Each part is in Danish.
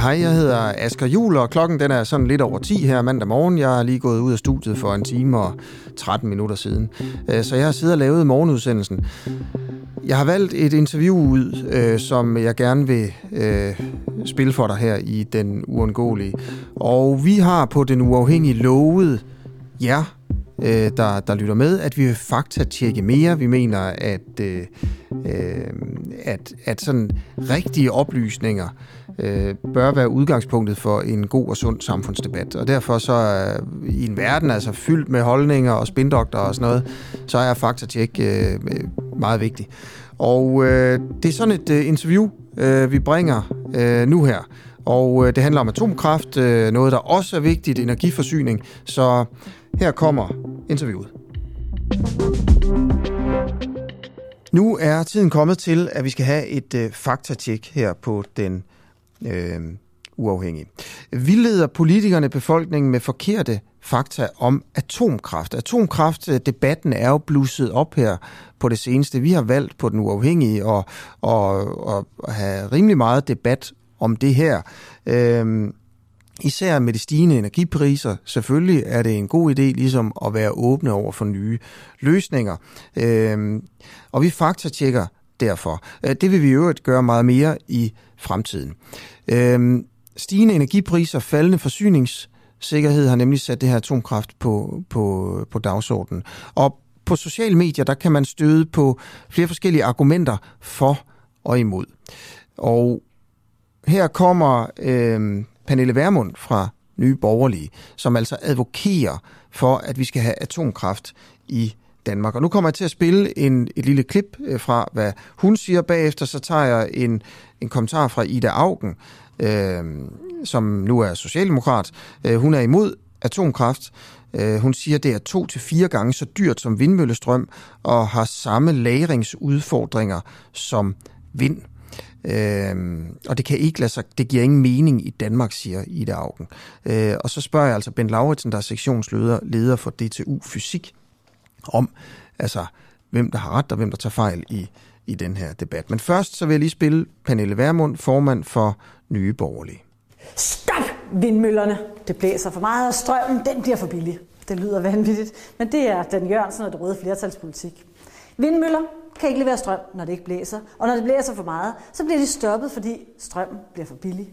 hej, jeg hedder Asger Jul, og klokken den er sådan lidt over 10 her mandag morgen. Jeg er lige gået ud af studiet for en time og 13 minutter siden. Øh, så jeg har siddet og lavet morgenudsendelsen. Jeg har valgt et interview ud, øh, som jeg gerne vil øh, spille for dig her i Den Uundgåelige. Og vi har på Den Uafhængige lovet jer, øh, der, der lytter med, at vi vil fakta-tjekke mere. Vi mener, at, øh, øh, at, at sådan rigtige oplysninger øh, bør være udgangspunktet for en god og sund samfundsdebat. Og derfor så er i en verden altså fyldt med holdninger og spindokter og sådan noget, så er fakta-tjek øh, meget vigtigt. Og øh, det er sådan et øh, interview, øh, vi bringer øh, nu her. Og øh, det handler om atomkraft, øh, noget der også er vigtigt, energiforsyning. Så her kommer interviewet. Nu er tiden kommet til, at vi skal have et øh, faktatjek her på den øh, uafhængige. Vi leder politikerne befolkningen med forkerte fakta om atomkraft. Atomkraftdebatten er jo blusset op her på det seneste. Vi har valgt på den uafhængige at, at, at, have rimelig meget debat om det her. Øh, Især med de stigende energipriser, selvfølgelig er det en god idé ligesom at være åbne over for nye løsninger. Øhm, og vi faktatjekker derfor. Øh, det vil vi i øvrigt gøre meget mere i fremtiden. Øhm, stigende energipriser, faldende forsyningssikkerhed har nemlig sat det her atomkraft på, på, på dagsordenen. Og på sociale medier, der kan man støde på flere forskellige argumenter for og imod. Og her kommer øh, Pernille Vermund fra Nye Borgerlige, som altså advokerer for, at vi skal have atomkraft i Danmark. Og nu kommer jeg til at spille en, et lille klip øh, fra, hvad hun siger. Bagefter så tager jeg en, en kommentar fra Ida Augen, øh, som nu er socialdemokrat. Øh, hun er imod atomkraft. Øh, hun siger, at det er to til fire gange så dyrt som vindmøllestrøm, og har samme lagringsudfordringer som vind. Øh, og det kan ikke lade sig, det giver ingen mening i Danmark, siger Ida Augen. Øh, og så spørger jeg altså Ben Lauritsen, der er sektionsleder leder for DTU Fysik, om altså, hvem der har ret og hvem der tager fejl i, i den her debat. Men først så vil jeg lige spille Pernille Vermund, formand for Nye Borgerlige. Stop vindmøllerne! Det blæser for meget, og strømmen den bliver for billig. Det lyder vanvittigt, men det er den Jørgensen og det røde flertalspolitik. Vindmøller kan ikke levere strøm, når det ikke blæser. Og når det blæser for meget, så bliver de stoppet, fordi strømmen bliver for billig.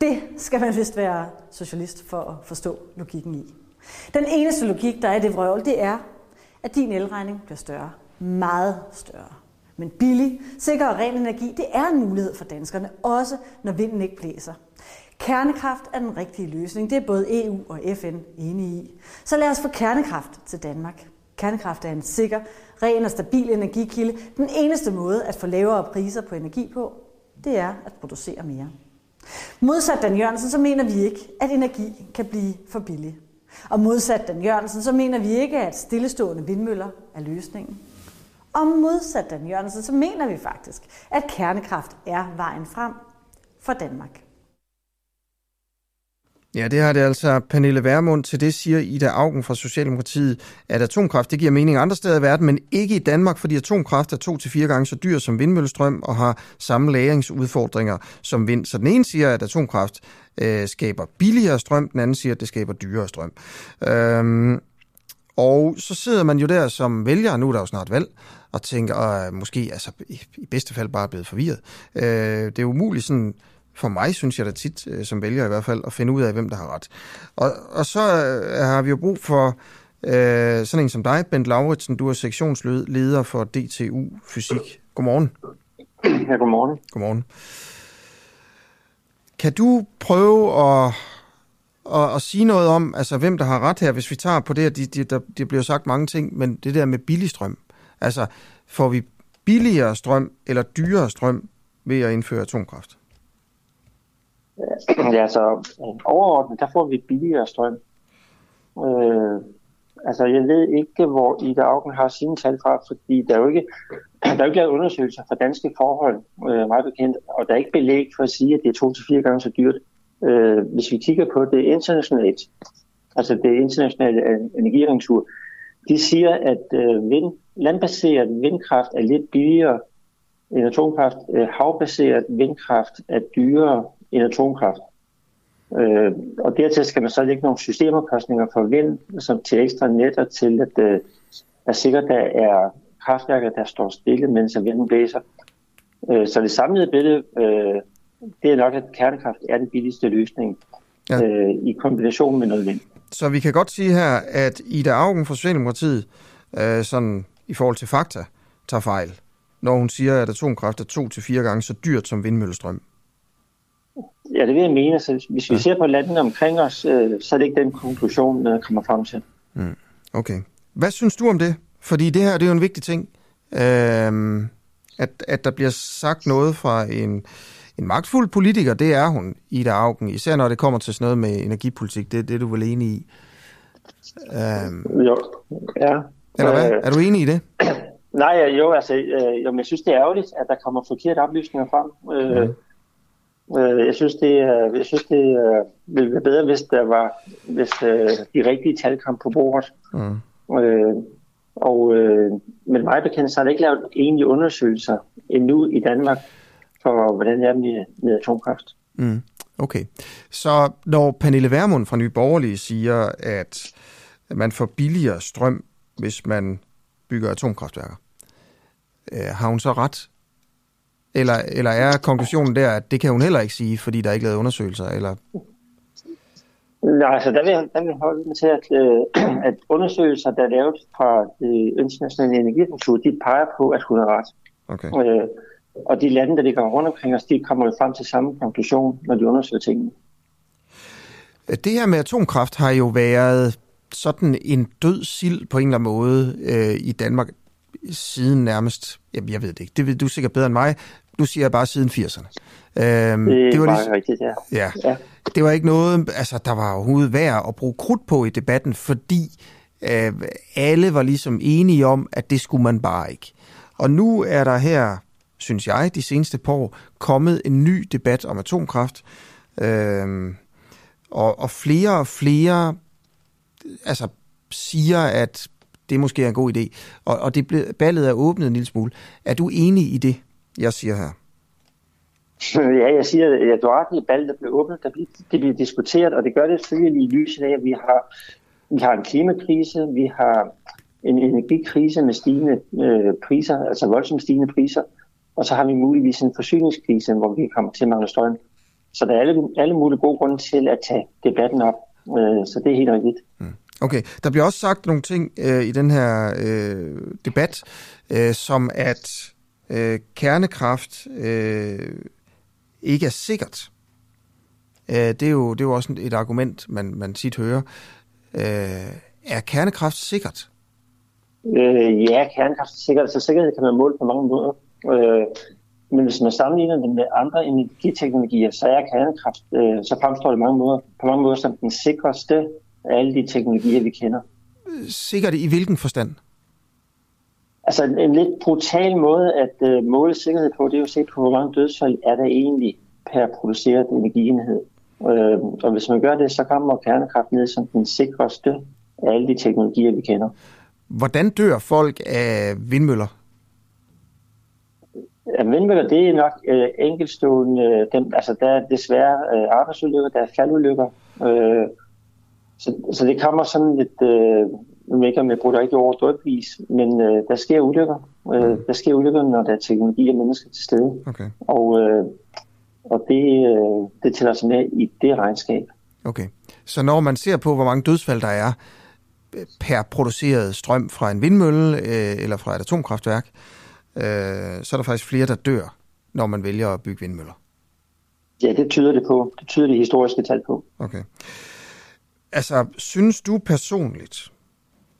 Det skal man vist være socialist for at forstå logikken i. Den eneste logik, der er i det vrøvl, det er, at din elregning bliver større. Meget større. Men billig, sikker og ren energi, det er en mulighed for danskerne, også når vinden ikke blæser. Kernekraft er den rigtige løsning. Det er både EU og FN enige i. Så lad os få kernekraft til Danmark. Kernekraft er en sikker, ren og stabil energikilde. Den eneste måde at få lavere priser på energi på, det er at producere mere. Modsat Dan Jørgensen, så mener vi ikke, at energi kan blive for billig. Og modsat Dan Jørgensen, så mener vi ikke, at stillestående vindmøller er løsningen. Og modsat Dan Jørgensen, så mener vi faktisk, at kernekraft er vejen frem for Danmark. Ja, det har det altså Pernille Vermund. Til det siger Ida Augen fra Socialdemokratiet, at atomkraft det giver mening andre steder i verden, men ikke i Danmark, fordi atomkraft er to til fire gange så dyr som vindmøllestrøm og har samme lagringsudfordringer som vind. Så den ene siger, at atomkraft øh, skaber billigere strøm, den anden siger, at det skaber dyrere strøm. Øhm, og så sidder man jo der som vælger, nu er der jo snart valg, og tænker, og måske altså, i, bedste fald bare blevet forvirret. Øh, det er umuligt sådan for mig, synes jeg da tit, øh, som vælger i hvert fald, at finde ud af, hvem der har ret. Og, og så øh, har vi jo brug for øh, sådan en som dig, Bent Lauritsen. Du er sektionsleder for DTU Fysik. Godmorgen. Ja, godmorgen. Godmorgen. Kan du prøve at, at, at sige noget om, altså hvem der har ret her, hvis vi tager på det, at de, de, der, de bliver sagt mange ting, men det der med billig strøm. Altså, får vi billigere strøm eller dyrere strøm ved at indføre atomkraft? Ja, altså overordnet, der får vi billigere strøm. Øh, altså jeg ved ikke, hvor Ida Augen har sine tal fra, fordi der er jo ikke, der er jo ikke lavet undersøgelser for danske forhold, øh, meget bekendt, og der er ikke belæg for at sige, at det er to til fire gange så dyrt. Øh, hvis vi kigger på det internationalt, altså det internationale energiagentur, de siger, at øh, vind, landbaseret vindkraft er lidt billigere end atomkraft. Øh, havbaseret vindkraft er dyrere end atomkraft. Øh, og dertil skal man så lægge nogle systemopkostninger for vind, som til ekstra netter til, at, øh, at sikkert der er kraftværker, der står stille, mens vinden blæser. Øh, så det samlede billede, øh, det er nok, at kernekraft er den billigste løsning ja. øh, i kombination med noget vind. Så vi kan godt sige her, at Ida Augen fra Socialdemokratiet, øh, sådan i forhold til fakta, tager fejl, når hun siger, at atomkraft er to til fire gange så dyrt som vindmøllestrøm. Ja, det vil jeg mene. Så hvis vi ja. ser på landene omkring os, øh, så er det ikke den konklusion, der kommer frem til. Mm. Okay. Hvad synes du om det? Fordi det her det er jo en vigtig ting, øh, at, at der bliver sagt noget fra en, en magtfuld politiker, det er hun, Ida Augen, især når det kommer til sådan noget med energipolitik, det, det er du vel enig i? Øh, jo, ja. Eller hvad? Øh, er du enig i det? Nej, jo, altså, øh, jo, men jeg synes, det er ærgerligt, at der kommer forkerte oplysninger frem. Øh, mm. Øh, jeg synes, det, jeg synes, det ville være bedre, hvis der var, hvis øh, de rigtige tal kom på bordet. Mm. Øh, og, øh, men mig bekendt, så har der ikke lavet egentlige undersøgelser endnu i Danmark for, hvordan det er med, med atomkraft. Mm. Okay. Så når Pernille Vermund fra Nye Borgerlige siger, at man får billigere strøm, hvis man bygger atomkraftværker, øh, har hun så ret? Eller, eller er konklusionen der, at det kan hun heller ikke sige, fordi der er ikke lavet undersøgelser? Eller? Nej, altså der vil, der vil holde med til, at, øh, at undersøgelser, der er lavet fra det internationale energiagentur, de peger på, at hun har ret. Okay. Øh, og de lande, der ligger rundt omkring os, de kommer jo frem til samme konklusion, når de undersøger tingene. Det her med atomkraft har jo været sådan en død sild på en eller anden måde øh, i Danmark siden nærmest, jamen jeg ved det ikke, det ved du sikkert bedre end mig, nu siger jeg bare siden 80'erne. Øhm, det, det var ligesom, rigtigt, ja. ja. ja. Det var ikke noget, altså der var overhovedet værd at bruge krudt på i debatten, fordi øh, alle var ligesom enige om, at det skulle man bare ikke. Og nu er der her, synes jeg, de seneste par år, kommet en ny debat om atomkraft. Øh, og, og flere og flere altså, siger, at det måske er en god idé. Og, og det ble, ballet er åbnet en lille smule. Er du enig i det, jeg siger her? Ja, jeg siger, at du har ret i, at ballet bliver åbnet. Der bliver, det bliver diskuteret, og det gør det selvfølgelig i lyset af, at vi har, vi har en klimakrise, vi har en energikrise med stigende øh, priser, altså voldsomt stigende priser, og så har vi muligvis en forsyningskrise, hvor vi kommer til at mangle strøm. Så der er alle, alle mulige gode grunde til at tage debatten op. Øh, så det er helt rigtigt. Mm. Okay, der bliver også sagt nogle ting øh, i den her øh, debat, øh, som at øh, kernekraft øh, ikke er sikkert. Øh, det, er jo, det er jo også et argument, man, man tit hører. Øh, er kernekraft sikkert? Øh, ja, kernekraft er sikkert. Så sikkerhed kan man måle på mange måder. Øh, men hvis man sammenligner det med andre energiteknologier, så er kernekraft, øh, så fremstår det mange måder, på mange måder som den sikreste af alle de teknologier, vi kender. Sikkert i hvilken forstand? Altså en, lidt brutal måde at øh, måle sikkerhed på, det er jo at se på, hvor mange dødsfald er der egentlig per produceret energienhed. Øh, og hvis man gør det, så kommer kernekraft ned som den sikreste af alle de teknologier, vi kender. Hvordan dør folk af vindmøller? Ja, vindmøller, det er nok øh, enkeltstående. Dem, altså, der er desværre øh, arbejdsulykker, der er faldulykker. Øh, så, så det kommer sådan lidt, øh, ikke, jeg bruger det rigtig over drøbvis, men øh, der sker ulykker. Øh, der sker ulykker, når der er teknologi og mennesker til stede. Okay. Og, øh, og det, øh, det tæller sig med i det regnskab. Okay. Så når man ser på, hvor mange dødsfald der er øh, per produceret strøm fra en vindmølle øh, eller fra et atomkraftværk, øh, så er der faktisk flere, der dør, når man vælger at bygge vindmøller. Ja, det tyder det på. Det tyder det historiske tal på. Okay. Altså, synes du personligt,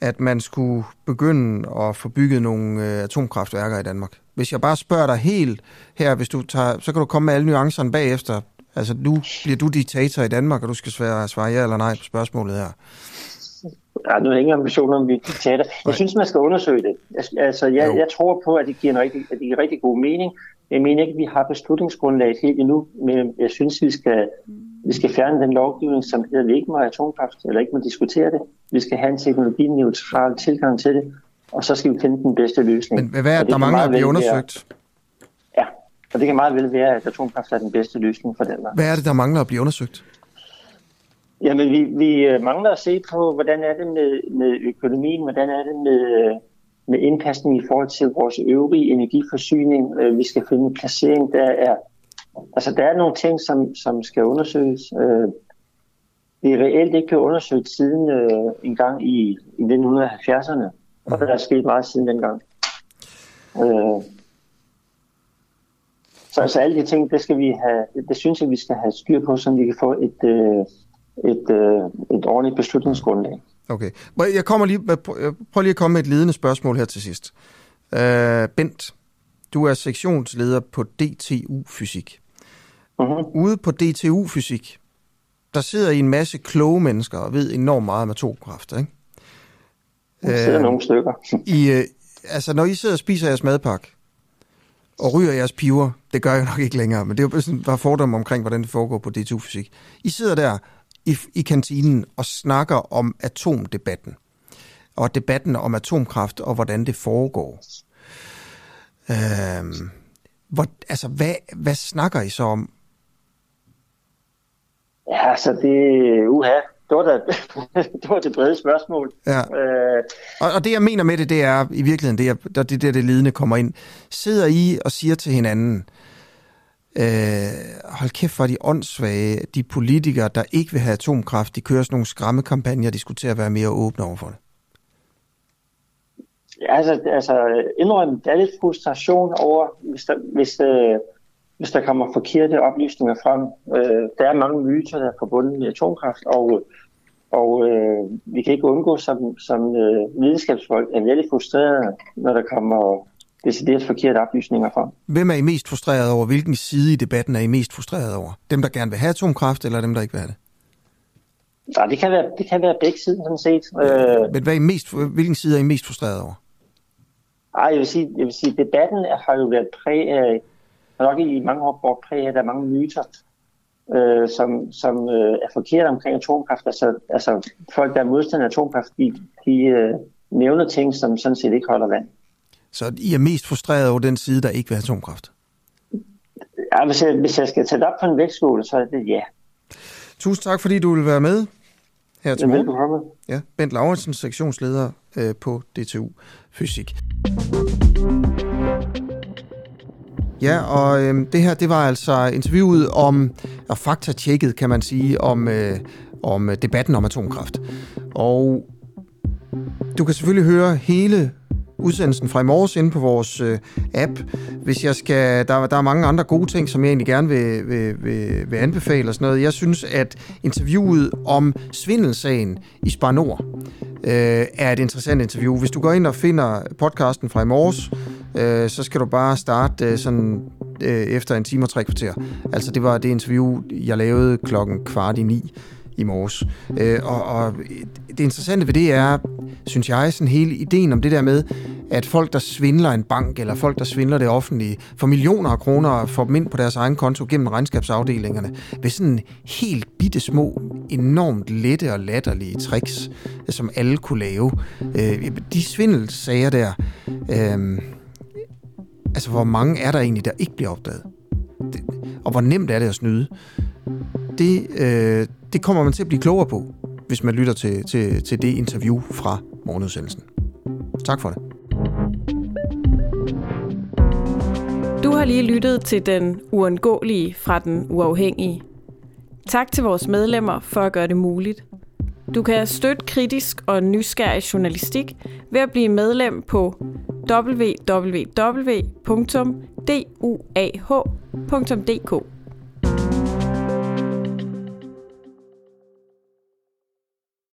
at man skulle begynde at få bygget nogle øh, atomkraftværker i Danmark? Hvis jeg bare spørger dig helt her, hvis du tager, så kan du komme med alle nuancerne bagefter. Altså, nu bliver du diktator i Danmark, og du skal svare, svare ja eller nej på spørgsmålet her. Ja, nu er ingen ambitioner om vi diktator. Jeg synes, man skal undersøge det. Altså, jeg, jeg tror på, at det giver en rigtig, at det giver rigtig god mening. Jeg mener ikke, at vi har beslutningsgrundlaget helt endnu, men jeg synes, vi skal vi skal fjerne den lovgivning, som hedder, at vi ikke må have atomkraft, eller ikke må diskutere det. Vi skal have en teknologineutral tilgang til det, og så skal vi finde den bedste løsning. Men hvad er, der mangler at blive undersøgt? Ja, Og det kan meget vel være, at atomkraft er den bedste løsning for Danmark. Hvad er det, der mangler at blive undersøgt? Jamen, vi, vi øh, mangler at se på, hvordan er det med, med økonomien, hvordan er det med, øh, med indpasning i forhold til vores øvrige energiforsyning. Øh, vi skal finde en placering, der er... Altså, der er nogle ting, som, som skal undersøges. Det er reelt ikke blevet undersøgt siden øh, en gang i, i 1970'erne, og der er sket meget siden dengang. Øh, så altså alle de ting, det, skal vi have, det synes jeg, vi skal have styr på, så vi kan få et, øh, et, øh, et ordentligt beslutningsgrundlag. Okay. Jeg kommer lige, prøv lige at komme med et ledende spørgsmål her til sidst. Uh, Bent, du er sektionsleder på DTU Fysik. Uh-huh. Ude på DTU Fysik, der sidder I en masse kloge mennesker og ved enormt meget om atomkraft, ikke? Der sidder uh, nogle stykker. I, uh, altså, når I sidder og spiser jeres madpakke, og ryger jeres piver, det gør jeg nok ikke længere, men det er jo sådan bare fordom omkring, hvordan det foregår på DTU Fysik. I sidder der i, i kantinen og snakker om atomdebatten, og debatten om atomkraft og hvordan det foregår. Øhm, hvor, altså, hvad, hvad snakker I så om? Ja, så det, uha, det var, da, det var det brede spørgsmål. Ja. Øh, og, og det jeg mener med det, det er i virkeligheden, det er der, det der det lidende kommer ind. Sidder I og siger til hinanden, øh, hold kæft for de åndssvage, de politikere, der ikke vil have atomkraft, de kører sådan nogle skræmmekampagner, de skulle til at være mere åbne overfor det. Altså, altså indrømme, der er lidt frustration over, hvis der, hvis, øh, hvis der kommer forkerte oplysninger frem. Øh, der er mange myter, der er forbundet med atomkraft, og, og øh, vi kan ikke undgå som, som øh, videnskabsfolk er virkelig frustreret, når der kommer decideret forkerte oplysninger frem. Hvem er I mest frustreret over? Hvilken side i debatten er I mest frustreret over? Dem, der gerne vil have atomkraft, eller dem, der ikke vil have det? Ja, det kan være, det kan være begge sider, sådan set. Øh, Men hvad er I mest, hvilken side er I mest frustreret over? Ej, jeg vil sige, jeg vil sige debatten har jo været præg af, nok i mange år brugt præg af, der er mange myter, øh, som, som øh, er forkert omkring atomkraft. Altså, altså folk, der er modstandere af atomkraft, de, de øh, nævner ting, som sådan set ikke holder vand. Så I er mest frustreret over den side, der ikke vil have atomkraft? Ja, hvis jeg, hvis jeg skal tage det op på en vægtskål, så er det ja. Tusind tak, fordi du vil være med her til morgen. Velkommen. Ja, Bent Lauritsen, sektionsleder øh, på DTU Fysik. Ja, og øh, det her, det var altså interviewet om, og faktatjekket, kan man sige, om, øh, om debatten om atomkraft. Og du kan selvfølgelig høre hele udsendelsen fra i morges inde på vores øh, app. Hvis jeg skal, der, der er mange andre gode ting, som jeg egentlig gerne vil, vil, vil, vil anbefale og sådan noget. Jeg synes, at interviewet om svindelsagen i Spar Nord øh, er et interessant interview. Hvis du går ind og finder podcasten fra i morges, øh, så skal du bare starte øh, sådan øh, efter en time og tre kvarter. Altså det var det interview, jeg lavede klokken kvart i ni i morges. Øh, og, og det interessante ved det er, synes jeg, sådan hele ideen om det der med, at folk, der svindler en bank, eller folk, der svindler det offentlige, for millioner af kroner, får dem ind på deres egen konto gennem regnskabsafdelingerne, ved sådan helt bitte små, enormt lette og latterlige tricks, øh, som alle kunne lave. Øh, de svindelsager der, øh, altså hvor mange er der egentlig, der ikke bliver opdaget? Det, og hvor nemt er det at snyde? Det, øh, det kommer man til at blive klogere på, hvis man lytter til, til, til det interview fra morgenudsendelsen. Tak for det. Du har lige lyttet til den uundgåelige fra den uafhængige. Tak til vores medlemmer for at gøre det muligt. Du kan støtte kritisk og nysgerrig journalistik ved at blive medlem på www.duah.dk.